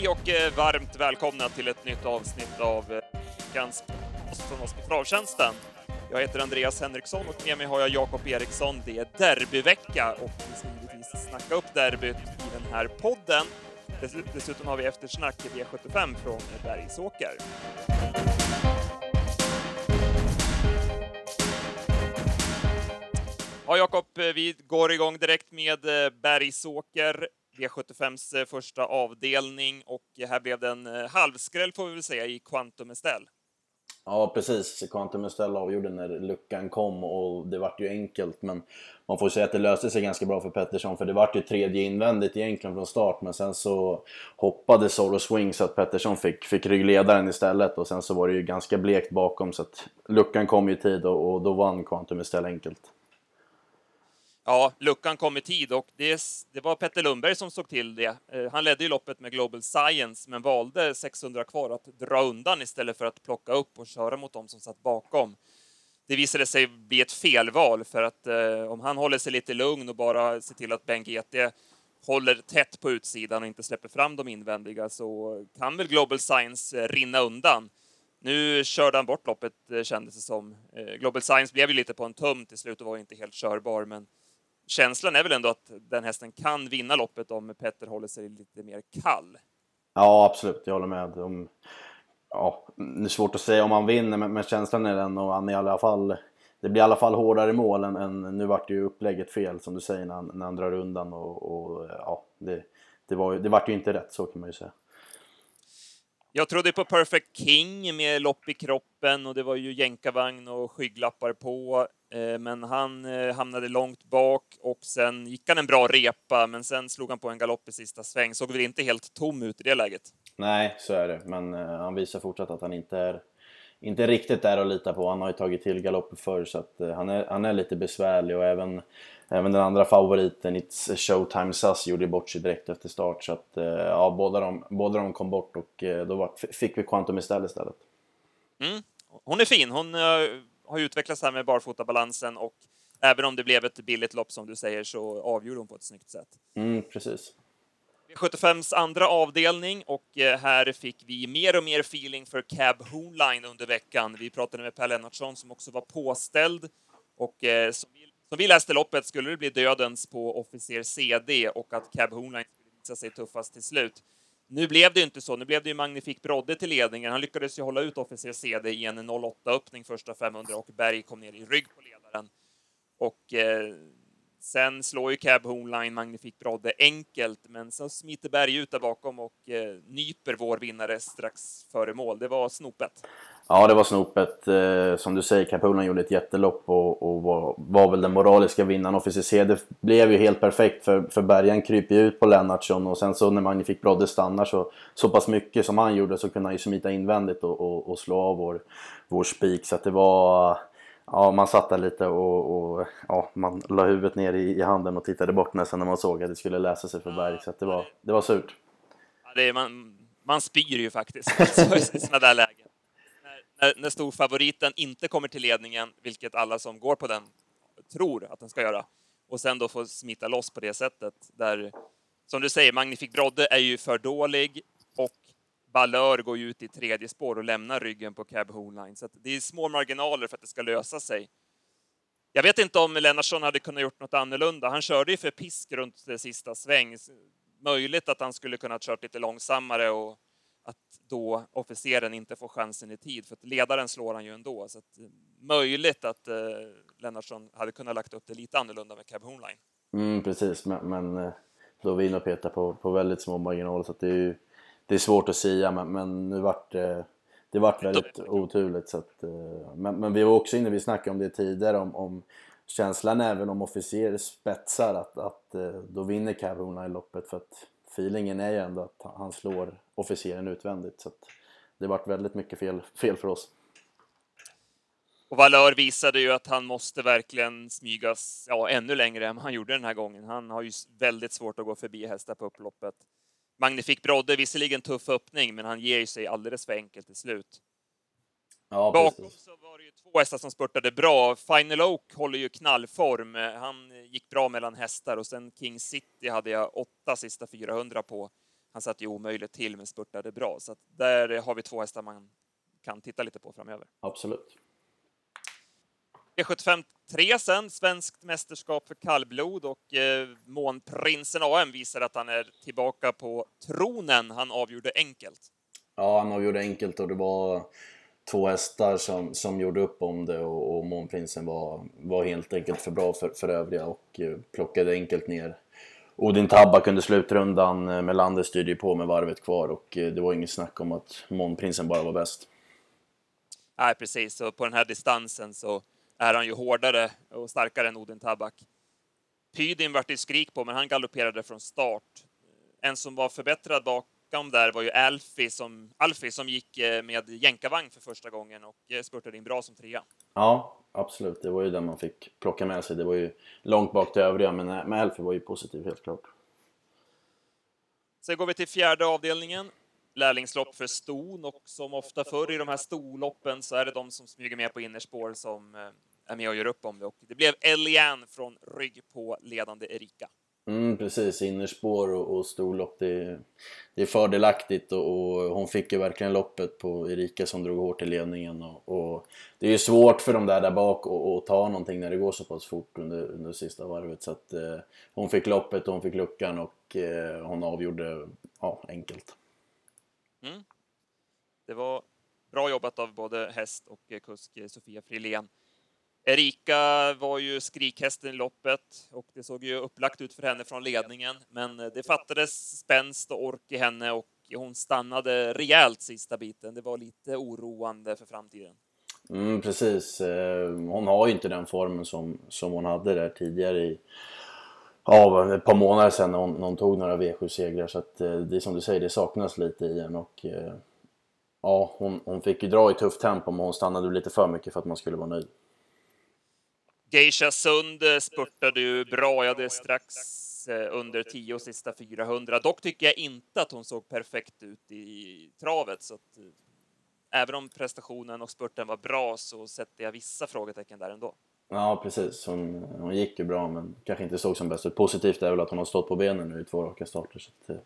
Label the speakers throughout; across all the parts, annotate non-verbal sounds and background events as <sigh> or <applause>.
Speaker 1: Hej och eh, varmt välkomna till ett nytt avsnitt av eh, veckans från oss på Travtjänsten. Jag heter Andreas Henriksson och med mig har jag Jakob Eriksson. Det är derbyvecka och vi ska givetvis snacka upp derbyt i den här podden. Dessutom har vi eftersnack i V75 från Bergsåker. Ja, Jakob, eh, vi går igång direkt med Bergsåker. E V75s eh, första avdelning och här blev det en eh, halvskräll får vi väl säga i Quantum Estelle.
Speaker 2: Ja, precis. Quantum Estelle avgjorde när luckan kom och det vart ju enkelt. Men man får säga att det löste sig ganska bra för Pettersson för det vart ju tredje invändigt egentligen från start. Men sen så hoppade Solo Swing så att Pettersson fick, fick ryggledaren istället och sen så var det ju ganska blekt bakom så att luckan kom i tid och, och då vann Quantum Estelle enkelt.
Speaker 1: Ja, luckan kom i tid och det, det, var Petter Lundberg som såg till det. Eh, han ledde ju loppet med Global Science, men valde 600 kvar att dra undan istället för att plocka upp och köra mot dem som satt bakom. Det visade sig bli ett felval för att eh, om han håller sig lite lugn och bara ser till att Ben GT håller tätt på utsidan och inte släpper fram de invändiga så kan väl Global Science eh, rinna undan. Nu körde han bort loppet eh, kändes det som. Eh, Global Science blev ju lite på en tum till slut och var inte helt körbar, men känslan är väl ändå att den hästen kan vinna loppet om Petter håller sig lite mer kall.
Speaker 2: Ja, absolut. Jag håller med. Om, ja, det är svårt att säga om han vinner, men, men känslan är den och han är i alla fall det blir i alla fall hårdare mål än, än nu vart ju upplägget fel som du säger när han, när han drar undan och, och ja, det, det, var, det vart ju inte rätt så kan man ju säga.
Speaker 1: Jag trodde på Perfect King med lopp i kroppen och det var ju jänkarvagn och skygglappar på. Eh, men han eh, hamnade långt bak och sen gick han en bra repa, men sen slog han på en galopp i sista sväng. Såg väl inte helt tom ut i det läget?
Speaker 2: Nej, så är det. Men eh, han visar fortsatt att han inte är, inte riktigt där att lita på. Han har ju tagit till galopper förr, så att han, är, han är lite besvärlig och även, även den andra favoriten, It's Showtime Sus, gjorde bort sig direkt efter start. Så att ja, båda de, båda de kom bort och då var, fick vi Quantum istället istället.
Speaker 1: Mm. Hon är fin. Hon har utvecklats här med barfotabalansen och även om det blev ett billigt lopp som du säger så avgjorde hon på ett snyggt sätt.
Speaker 2: Mm, precis.
Speaker 1: 75s andra avdelning och eh, här fick vi mer och mer feeling för Cab Hornline under veckan. Vi pratade med Per Lennartsson som också var påställd och eh, som som vi läste loppet skulle det bli dödens på officer CD och att Cab Hoonline skulle visa sig tuffast till slut. Nu blev det inte så. Nu blev det ju Magnifik Brodde till ledningen. Han lyckades ju hålla ut officer CD i en 08 öppning första 500 och Berg kom ner i rygg på ledaren. Och eh, sen slår ju Cab Hornline Magnifik Brodde enkelt, men så smiter Berg ut där bakom och eh, nyper vår vinnare strax före mål. Det var snopet.
Speaker 2: Ja, det var snopet. Eh, som du säger, Cab Capullan gjorde ett jättelopp och, och var, var, väl den moraliska vinnaren. Officer det blev ju helt perfekt för, för Bergen kryper ju ut på Lennartsson och sen så när magnifik Brodde stannar så, så pass mycket som han gjorde så kunde han ju smita invändigt och, och, och slå av vår, vår spik. Så att det var... Ja, man satt där lite och, och ja, man la huvudet ner i, i, handen och tittade bort nästan när man såg att det skulle läsa sig för Berg. Så det var, det var surt.
Speaker 1: Ja, det är, man, man spyr ju faktiskt <laughs> i sådana där lägen när, när storfavoriten inte kommer till ledningen, vilket alla som går på den tror att den ska göra, och sen då får smita loss på det sättet där, som du säger, Magnifik Brodde är ju för dålig Balör Ballör går ju ut i tredje spår och lämnar ryggen på Cab Holine. så det är små marginaler för att det ska lösa sig. Jag vet inte om Lennartsson hade kunnat gjort något annorlunda. Han körde ju för pisk runt det sista sväng. Möjligt att han skulle kunnat kört lite långsammare och att då officeren inte får chansen i tid, för att ledaren slår han ju ändå. Så att, eh, möjligt att eh, Lennartsson hade kunnat lagt upp det lite annorlunda med Cab Hoonline.
Speaker 2: Mm, precis, men, men eh, då vi och petar på, på väldigt små marginaler så att det är ju det är svårt att säga, men, men nu vart det det vart väldigt oturligt. Så att, eh, men, men vi var också inne, vi snackade om det tidigare, om, om känslan även om officer spetsar att, att då vinner Cab Hornline loppet för att feelingen är ju ändå att han slår officeren utvändigt. Så att det varit väldigt mycket fel, fel för oss.
Speaker 1: Och Valör visade ju att han måste verkligen smygas ja, ännu längre än han gjorde den här gången. Han har ju väldigt svårt att gå förbi hästar på upploppet. Magnifik Brodde, visserligen tuff öppning, men han ger ju sig alldeles för enkelt till slut. Ja, Bakom så var det ju två hästar som spurtade bra. Final Oak håller ju knallform. Han gick bra mellan hästar och sen King City hade jag åtta sista 400 på. Han satt ju omöjligt till men spurtade bra, så där har vi två hästar man kan titta lite på framöver.
Speaker 2: Absolut.
Speaker 1: V75 3 sen, svenskt mästerskap för kallblod och eh, Månprinsen AM visar att han är tillbaka på tronen. Han avgjorde enkelt.
Speaker 2: Ja, han avgjorde enkelt och det var två hästar som, som gjorde upp om det och, och Månprinsen var, var helt enkelt för bra för, för övriga och eh, plockade enkelt ner Odin Tabak under slutrundan. Eh, Melander styrde ju på med varvet kvar och eh, det var inget snack om att Månprinsen bara var bäst.
Speaker 1: Nej, precis. Och på den här distansen så är han ju hårdare och starkare än Odin Tabak. Pydin vart det skrik på, men han galopperade från start. En som var förbättrad bakom där var ju Alfie som, Alfie som gick eh, med jänkarvagn för första gången och eh, spurtade in bra som trea.
Speaker 2: Ja, absolut. Det var ju den man fick plocka med sig. Det var ju långt bak till övriga, men, eh, men Alfie var ju positiv helt klart.
Speaker 1: Sen går vi till fjärde avdelningen lärlingslopp för ston och som ofta förr i de här storloppen så är det de som smyger med på innerspår som är med och gör upp om det. Och det blev Eliane från rygg på ledande Erika.
Speaker 2: Mm, precis, innerspår och, och storlopp, det, det är fördelaktigt och, och, hon fick ju verkligen loppet på Erika som drog hårt i ledningen. Och, och det är ju svårt för de där där bak att ta någonting när det går så pass fort under, under sista varvet. Så att eh, hon fick loppet och hon fick luckan och eh, hon avgjorde ja, enkelt.
Speaker 1: Mm. Det var bra jobbat av både häst och kusk Sofia Frilén. Erika var ju skrikhästen i loppet och det såg ju upplagt ut för henne från ledningen. Men det fattades spänst och ork i henne och hon stannade rejält sista biten. Det var lite oroande för framtiden.
Speaker 2: Mm, precis. Eh, hon har ju inte den formen som, som hon hade där tidigare i ja, ett par månader sedan när hon, när hon tog några V7-segrar. Så att eh, det är som du säger, det saknas lite i henne. Och, eh, ja, hon, hon fick ju dra i tufft tempo men hon stannade lite för mycket för att man skulle vara nöjd.
Speaker 1: Geisha Sund eh, spurtade ju bra. Jag hade strax eh, under 10 sista 400. Dock tycker jag inte att hon såg perfekt ut i travet. Så att, eh, även om prestationen och spurten var bra så sätter jag vissa frågetecken där ändå.
Speaker 2: Ja, precis. Hon, hon gick ju bra, men kanske inte såg som bäst ut. Positivt är väl att hon har stått på benen nu i två raka starter. Så att,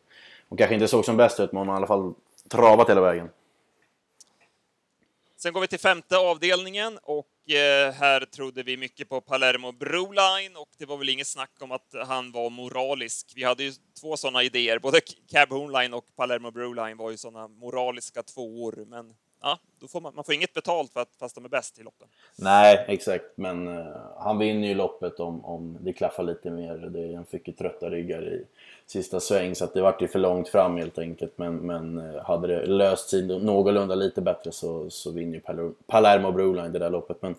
Speaker 2: hon kanske inte såg som bäst ut, men hon har i alla fall travat hela vägen.
Speaker 1: Sen går vi till femte avdelningen och eh, här trodde vi mycket på Palermo Broline och det var väl inget snack om att han var moralisk. Vi hade ju två sådana idéer, både Cab Hornline och Palermo Broline var ju sådana moraliska tvåor, men ja, då får man, man får inget betalt för att, fast de är bäst i loppen.
Speaker 2: Nej, exakt, men uh, han vinner ju loppet om, om det klaffar lite mer. Det, han fick ju trötta ryggar i sista sväng så att det vart ju för långt fram helt enkelt. Men, men uh, hade det löst sig någorlunda lite bättre så, så vinner ju Palermo Broline det där loppet. Men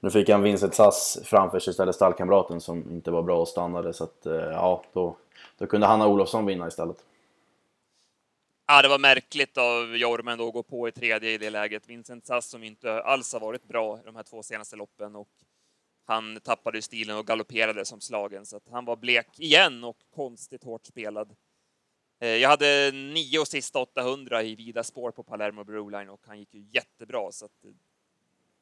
Speaker 2: nu fick han Vincent Sass framför sig istället, stallkamraten som inte var bra och stannade. Så att uh, ja, då, då kunde Hanna Olofsson vinna istället.
Speaker 1: Ja, det var märkligt av Jormen då att gå på i tredje i det läget. Vincent Sass som inte alls har varit bra i de här två senaste loppen och han tappade stilen och galopperade som slagen så att han var blek igen och konstigt hårt spelad. Eh, jag hade nio sista 800 i vida spår på Palermo Broline och han gick ju jättebra så att eh,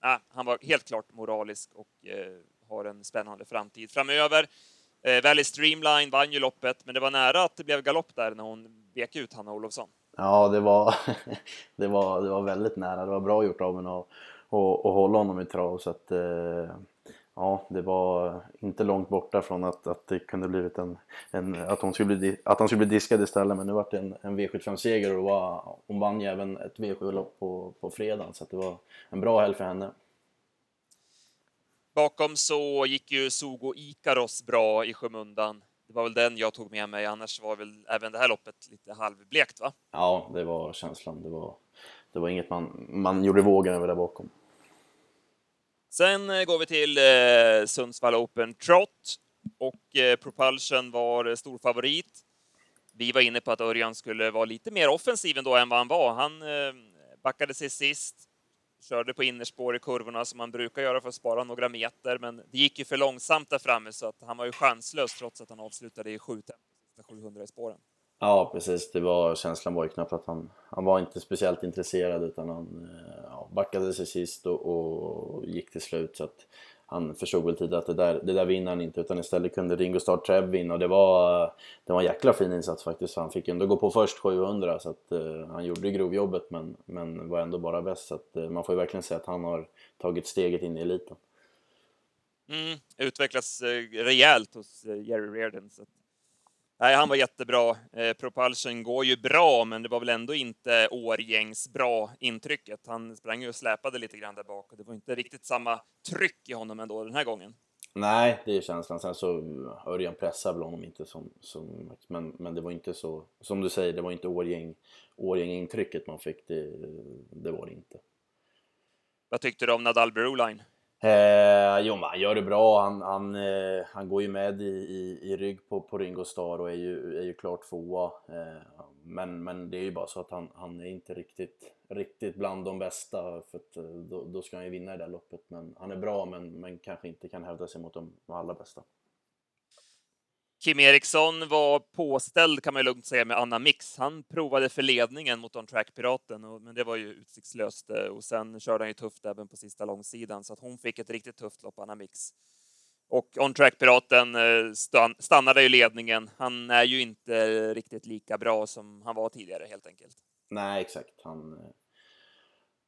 Speaker 1: ja, han var helt klart moralisk och eh, har en spännande framtid framöver. Valley Streamline vann ju loppet, men det var nära att det blev galopp där när hon vek ut Hanna Olofsson.
Speaker 2: Ja, det var, <laughs> det var, det var väldigt nära. Det var bra gjort av henne att, hålla honom i trav. Så att, eh, ja, det var inte långt borta från att, att det kunde blivit en, en att, hon skulle bli, att han skulle bli diskad istället. Men nu vart det en, en V75-seger och var, hon vann ju även ett V7-lopp på, på fredagen. Så det var en bra helg för henne.
Speaker 1: Bakom så gick ju Sogo Ikaros bra i skymundan. Det var väl den jag tog med mig, annars var väl även det här loppet lite halvblekt va?
Speaker 2: Ja, det var känslan. Det var, det var inget man, man gjorde vågen över där bakom.
Speaker 1: Sen eh, går vi till eh, Sundsvall Open Trot och eh, Propulsion var stor favorit. Vi var inne på att Örjan skulle vara lite mer offensiv ändå än vad han var. Han eh, backade sig sist, körde på innerspår i kurvorna som man brukar göra för att spara några meter, men det gick ju för långsamt där framme så att han var ju chanslös trots att han avslutade i 7 700 i spåren.
Speaker 2: Ja, precis. Det var, känslan var ju knappt att han, han var inte speciellt intresserad utan han eh, ja, backade sig sist och, och gick till slut. Så att, han förstod väl tidigt att det där, det där vinner han inte utan istället kunde Ringo Starr Trev vinna och det var, det var en jäkla fin insats faktiskt. Han fick ändå gå på först 700 så att eh, han gjorde grovjobbet men, men var ändå bara bäst. Så att, eh, man får ju verkligen säga att han har tagit steget in i eliten.
Speaker 1: Mm, utvecklas eh, rejält hos eh, Jerry Reardon. Så att, nej, han var jättebra. Eh, Propulsion går ju bra, men det var väl ändå inte Årgängs bra intrycket. Han sprang ju och släpade lite grann där bak och det var inte riktigt samma tryck i honom ändå den här gången.
Speaker 2: Nej, det är känslan. Sen så Örjan pressar väl honom inte som, som men, men det var inte så, som du säger, det var inte Årgäng, Årgäng-intrycket man fick, det, det var det inte.
Speaker 1: Vad tyckte du om Nadal Broline?
Speaker 2: Eh, jo, men han gör det bra. Han, han, eh, han går ju med i, i, i rygg på, på Ringo Starr och är ju, är ju klart tvåa. Eh, men, men det är ju bara så att han, han är inte riktigt, riktigt bland de bästa. För att, eh, då, då ska han ju vinna det där loppet. Men han är bra, men, men kanske inte kan hävda sig mot de allra bästa.
Speaker 1: Kim Eriksson var påställd kan man ju lugnt säga med Anna Mix. Han provade för ledningen mot On Track Piraten, men det var ju utsiktslöst. Eh, och sen körde han ju tufft även på sista långsidan så att hon fick ett riktigt tufft lopp, Anna Mix. Och On Track Piraten eh, stannade i ledningen. Han är ju inte riktigt lika bra som han var tidigare helt enkelt.
Speaker 2: Nej, exakt. Han, eh,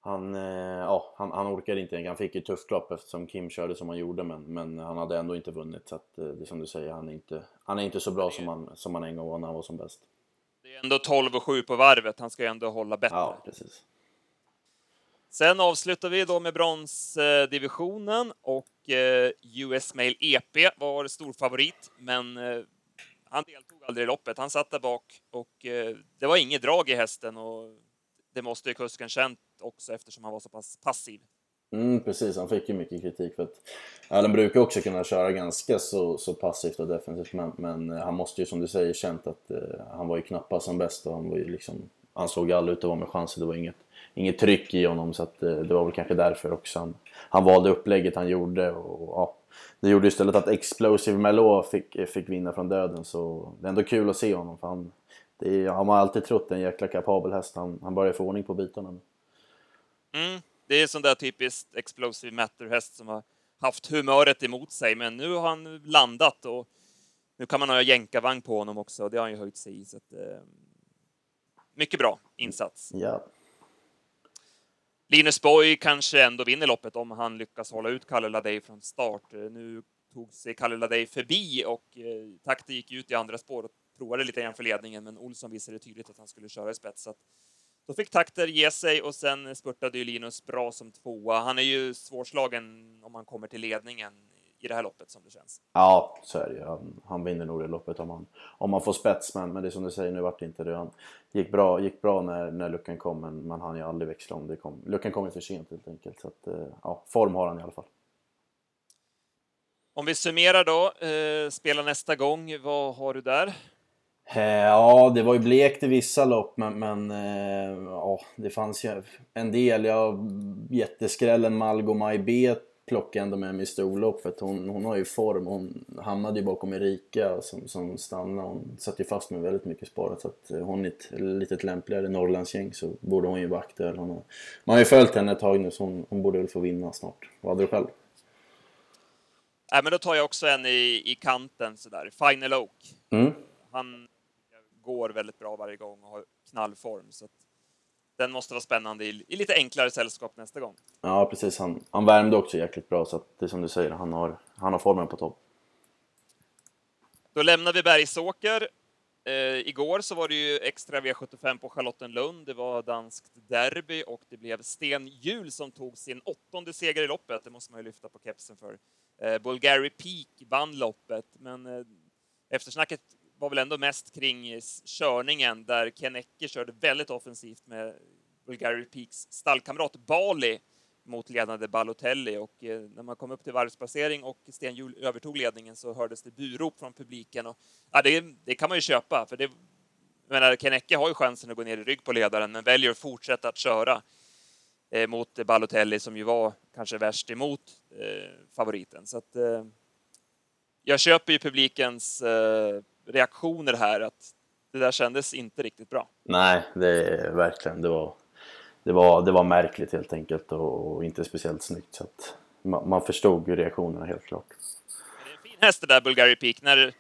Speaker 2: han, eh, ja, han, han orkade inte. Han fick ett tufft lopp eftersom Kim körde som han gjorde men, men han hade ändå inte vunnit. Så att, eh, det är som du säger, han är inte, han är inte så bra som han, som han en gång var när han var som bäst.
Speaker 1: Det är ändå 12 och 7 på varvet, han ska ju ändå hålla bättre.
Speaker 2: Ja, precis.
Speaker 1: Sen avslutar vi då med bronsdivisionen och eh, US Mail EP var storfavorit, men han deltog aldrig i loppet. Han satt där bak och det var inget drag i hästen och det måste ju kusken känt också eftersom han var så pass passiv.
Speaker 2: Mm, precis, han fick ju mycket kritik för att Allen brukar också kunna köra ganska så, så passivt och defensivt men, men eh, han måste ju som du säger känt att eh, han var ju knappast som bäst och han var ju liksom han såg aldrig ut att vara med chanser, det var inget, inget tryck i honom så att eh, det var väl kanske därför också han, han valde upplägget han gjorde och ja, det gjorde istället att Explosive Melo fick, eh, fick vinna från döden så det är ändå kul att se honom för han, det är, han har alltid trott en jäkla kapabel häst, han, han börjar få ordning på bitarna.
Speaker 1: Mm, det är sån där typiskt Explosive Matter-häst som har haft humöret emot sig, men nu har han landat och nu kan man ha jänkarvagn på honom också det har han ju höjt sig i. Så att, eh, mycket bra insats.
Speaker 2: Ja.
Speaker 1: Linus Boy kanske ändå vinner loppet om han lyckas hålla ut Kalle Ladej från start. Nu tog sig Kalle Ladej förbi och eh, takten gick ut i andra spår och provade lite grann för ledningen, men Olsson visade tydligt att han skulle köra i spets. Så då fick Takter ge sig och sen spurtade ju Linus bra som tvåa. Han är ju svårslagen om han kommer till ledningen i det här loppet som det känns.
Speaker 2: Ja, så är det ju. Han, han vinner nog det loppet om han, om han får spets. Men, men det är som du säger, nu vart det inte det. Han gick bra, gick bra när, när luckan kom, men man hann ju aldrig växla om. Det kom, luckan kom ju för sent helt enkelt. Så att, eh, ja, form har han i alla fall.
Speaker 1: Om vi summerar då, eh, spela nästa gång, vad har du där?
Speaker 2: Eh, ja, det var ju blekt i vissa lopp, men, men eh, ja, det fanns ju en del. Jag jätteskrällen Malgo Maj B plockade ändå med mig i storloppet. Hon, hon har ju form. Hon hamnade ju bakom Erika som, som stannade. Hon satt ju fast med väldigt mycket sparat. Så att eh, hon är ett litet lämpligare Norrlandsgäng så borde hon ju vara aktuell. Hon har, man har ju följt henne ett tag nu så hon, hon borde väl få vinna snart. Vad hade du själv?
Speaker 1: Nej, men då tar jag också en i, i kanten sådär. Final Oak.
Speaker 2: Mm.
Speaker 1: Han går väldigt bra varje gång och har knallform. Så den måste vara spännande i, i, lite enklare sällskap nästa gång.
Speaker 2: Ja, precis. Han, han värmde också jäkligt bra, så det är som du säger, han har, han har formen på topp.
Speaker 1: Då lämnar vi Bergsåker. Eh, igår så var det ju extra V75 på Charlottenlund. Det var danskt derby och det blev Sten Hjul som tog sin åttonde seger i loppet. Det måste man ju lyfta på kepsen för. Eh, Bulgari Peak vann loppet, men eh, eftersnacket var väl ändå mest kring körningen där Ken Ecke körde väldigt offensivt med Bulgari Peaks stallkamrat Bali mot ledande Balotelli. Och eh, när man kom upp till varvspassering och Stenhjul övertog ledningen så hördes det burop från publiken. Och ja, det, det kan man ju köpa för det jag menar, Ken Ecke har ju chansen att gå ner i rygg på ledaren men väljer att fortsätta att köra eh, mot Balotelli som ju var kanske värst emot eh, favoriten. Så att eh, jag köper ju publikens eh, reaktioner här att det där kändes inte riktigt bra.
Speaker 2: Nej, det är verkligen. Det var, det var, det var märkligt helt enkelt och, och inte speciellt snyggt. Så att, man, man förstod ju reaktionerna helt klart.
Speaker 1: Det är en fin häst det där Bulgari Peak. När,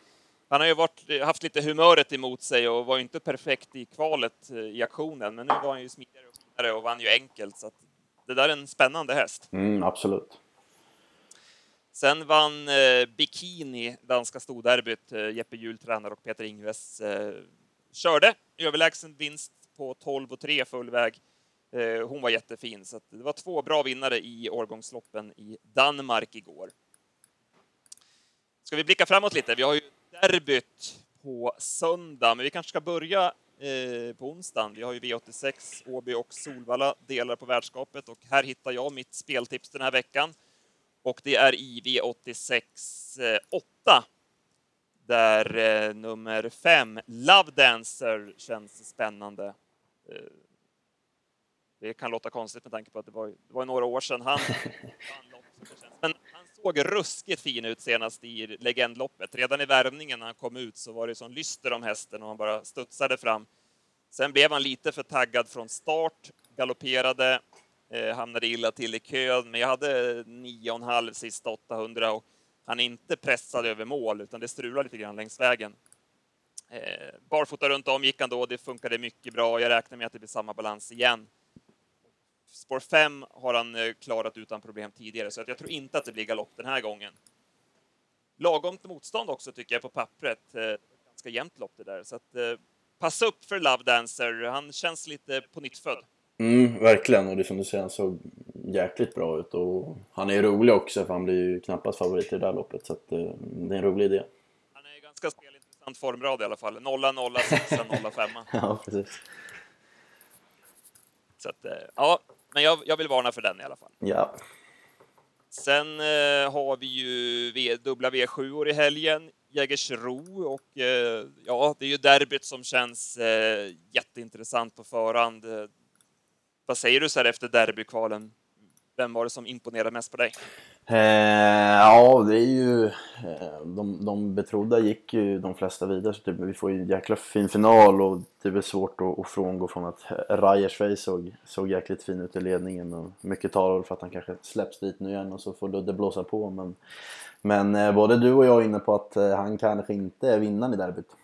Speaker 1: han har ju varit, haft lite humöret emot sig och var inte perfekt i kvalet i aktionen, men nu var han ju smidigare och finare och vann ju enkelt. Så det där är en spännande häst.
Speaker 2: Mm, absolut.
Speaker 1: Sen vann eh, Bikini, danska storderbyt. Eh, Jeppe Juhl, tränare och Peter Ingves eh, körde överlägsen vinst på 12 och 3 full väg. Eh, hon var jättefin, så det var två bra vinnare i årgångsloppen i Danmark igår. Ska vi blicka framåt lite? Vi har ju derbyt på söndag, men vi kanske ska börja eh, på onsdagen. Vi har ju V86, Åby och Solvalla delar på värdskapet och här hittar jag mitt speltips den här veckan. Och det är i V86 8 där eh, nummer 5, Love Dancer, känns spännande. Eh, det kan låta konstigt med tanke på att det var, det var några år sedan han. <laughs> Men han såg ruskigt fin ut senast i legendloppet. Redan i värmningen när han kom ut så var det sån lyster om hästen och han bara studsade fram. Sen blev han lite för taggad från start, galopperade, eh, hamnade illa till i kön, men jag hade 9,5 sista 800 och han är inte pressad över mål, utan det strular lite grann längs vägen. Eh, barfota runt om gick han då, det funkade mycket bra. Jag räknar med att det blir samma balans igen. Spår 5 har han eh, klarat utan problem tidigare, så jag tror inte att det blir galopp den här gången. Lagomt motstånd också tycker jag på pappret. Eh, ganska jämnt lopp det där, så att eh, passa upp för Love Dancer. Han känns lite på nytt född.
Speaker 2: Mm, verkligen, och det som du säger, han såg jäkligt bra ut och han är rolig också för han blir ju knappast favorit i det där loppet så att, det är en rolig idé.
Speaker 1: Han är ganska spelintressant formrad i alla fall. 0 0 6 0 5
Speaker 2: Ja, precis.
Speaker 1: Så att, ja, men jag, jag vill varna för den i alla fall.
Speaker 2: Ja.
Speaker 1: Sen eh, har vi ju v, dubbla V7 i helgen, Jägersro och eh, ja, det är ju derbyt som känns eh, jätteintressant på förhand. Vad säger du så här efter derbykvalen? Vem var det som imponerade mest på dig?
Speaker 2: Eh, ja, det är ju... Eh, de, de betrodda gick ju de flesta vidare, så typ, vi får ju en jäkla fin final och det är väl svårt att, att frångå från att Rajersvej såg, såg jäkligt fin ut i ledningen och mycket talar för att han kanske släpps dit nu igen och så får Ludde blåsa på. Men, men eh, både du och jag är inne på att eh, han kanske inte är vinnaren i derbyt.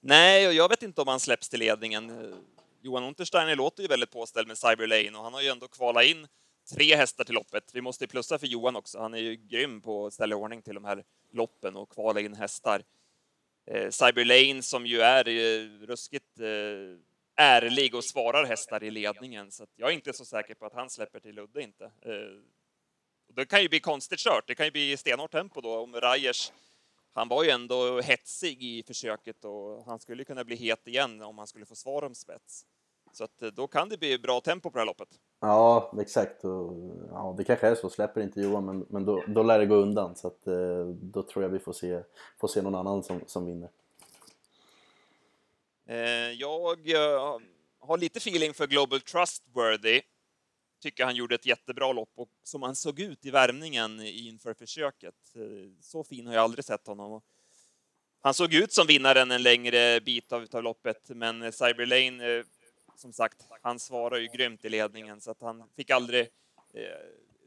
Speaker 1: Nej, och jag vet inte om han släpps till ledningen. Johan Untersteiner låter ju väldigt påställd med Cyber Lane och han har ju ändå kvalat in tre hästar till loppet. Vi måste ju plussa för Johan också. Han är ju grym på att ställa ordning till de här loppen och kvala in hästar. Eh, Cyber Lane som ju är eh, ruskigt eh, ärlig och svarar hästar i ledningen, så jag är inte så säker på att han släpper till Ludde inte. Eh, det kan ju bli konstigt kört. Det kan ju bli stenhårt tempo då om Rajers han var ju ändå hetsig i försöket och han skulle kunna bli het igen om han skulle få svar om spets. Så att eh, då kan det bli bra tempo på det här loppet.
Speaker 2: Ja, exakt. Och, ja, det kanske är så. Släpper inte Johan, men, men då, då lär det gå undan. Så att, eh, då tror jag vi får se, får se någon annan som, som vinner.
Speaker 1: Eh, jag har lite feeling för Global Trustworthy. Tycker han gjorde ett jättebra lopp och som han såg ut i värmningen inför försöket. Eh, så fin har jag aldrig sett honom. Han såg ut som vinnaren en längre bit av, av loppet, men eh, Cyberlane eh, som sagt, han svarar ju grymt i ledningen så att han fick aldrig eh,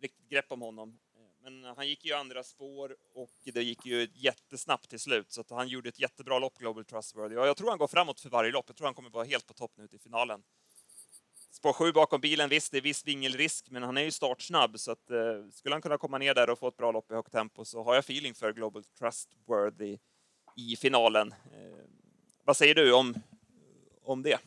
Speaker 1: riktigt grepp om honom. Men han gick ju andra spår och det gick ju jättesnabbt till slut så att han gjorde ett jättebra lopp, Global Trustworthy. Och jag tror han går framåt för varje lopp. Jag tror han kommer vara helt på topp nu till finalen. Spår 7 bakom bilen, visst, det är viss vingelrisk, men han är ju startsnabb så att eh, skulle han kunna komma ner där och få ett bra lopp i högt tempo så har jag feeling för Global Trustworthy i finalen. Eh, vad säger du om, om det?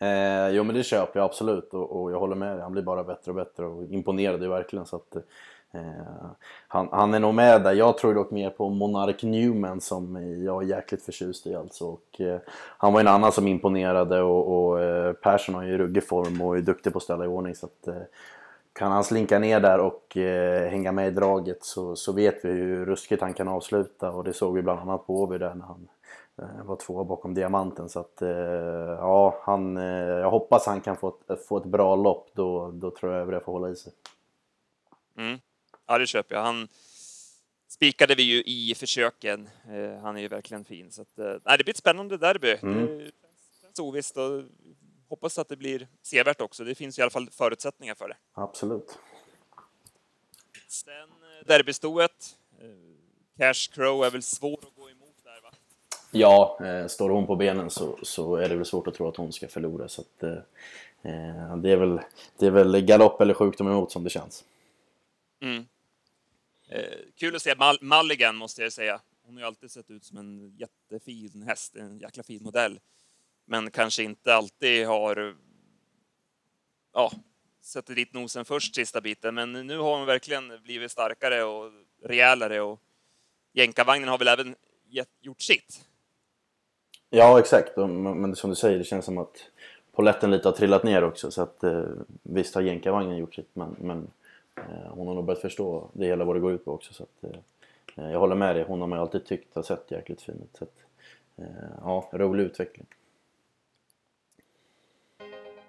Speaker 2: Eh, jo men det köper jag absolut och, och, jag håller med dig. Han blir bara bättre och bättre och imponerade ju verkligen. Så att, eh, Eh, han, han, är nog med där. Jag tror dock mer på Monark Newman som jag är jäkligt förtjust i alltså. Och, eh, han var en annan som imponerade och, och eh, Persson har ju ruggig form och är duktig på att ställa i ordning. Så att, eh, kan han slinka ner där och eh, hänga med i draget så, så vet vi hur ruskigt han kan avsluta och det såg vi bland annat på Åby där när han Eh, var två bakom diamanten så att eh, ja, han, eh, jag hoppas han kan få ett, få ett bra lopp då, då tror jag övriga får hålla i sig.
Speaker 1: Mm. Ja, det köper jag. Han spikade vi ju i försöken. Han är ju verkligen fin så att, nej, det blir ett spännande derby. Mm. Det känns ovisst och hoppas att det blir sevärt också. Det finns i alla fall förutsättningar för det.
Speaker 2: Absolut.
Speaker 1: Sen eh, derbystoet. Eh, Cash Crow är väl svår att gå emot där va?
Speaker 2: Ja, eh, står hon på benen så, så är det väl svårt att tro att hon ska förlora. Så att, eh, det, är väl, det är väl galopp eller sjukdom emot som det känns.
Speaker 1: Mm. Eh, kul att se Mal Mulligan måste jag säga. Hon har ju alltid sett ut som en jättefin häst, en jäkla fin modell. Men kanske inte alltid har ja, sätter dit nosen först sista biten. Men nu har hon verkligen blivit starkare och rejälare och jänkarvagnen har väl även gjort sitt.
Speaker 2: Ja, exakt. Men som du säger, det känns som att poletten lite har trillat ner också. Så att eh, visst har jänkarvagnen gjort sitt, men, men hon har nog börjat förstå det hela vad det går ut på också. Så att, eh, jag håller med dig, hon har man alltid tyckt har sett jäkligt fin ut. Så att, ja, rolig utveckling.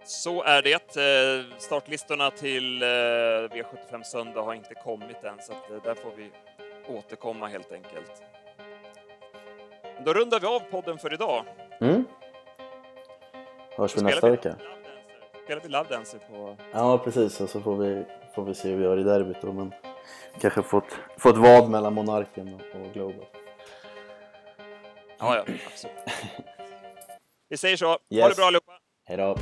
Speaker 1: Så är det. Eh, startlistorna till eh, V75 söndag har inte kommit än, så att eh, där får vi återkomma helt enkelt. Då rundar vi av podden för idag.
Speaker 2: Mm. Hörs vi nästa vecka.
Speaker 1: Spelar vi Love Dancer på...
Speaker 2: Ja, precis. Och så får vi, får vi se hur vi gör i derbyt då. Men kanske fått, fått vad mellan Monarken och Global.
Speaker 1: Ja, ja, absolut. <laughs> Vi säger så. Yes. Ha det bra allihopa.
Speaker 2: Hej då.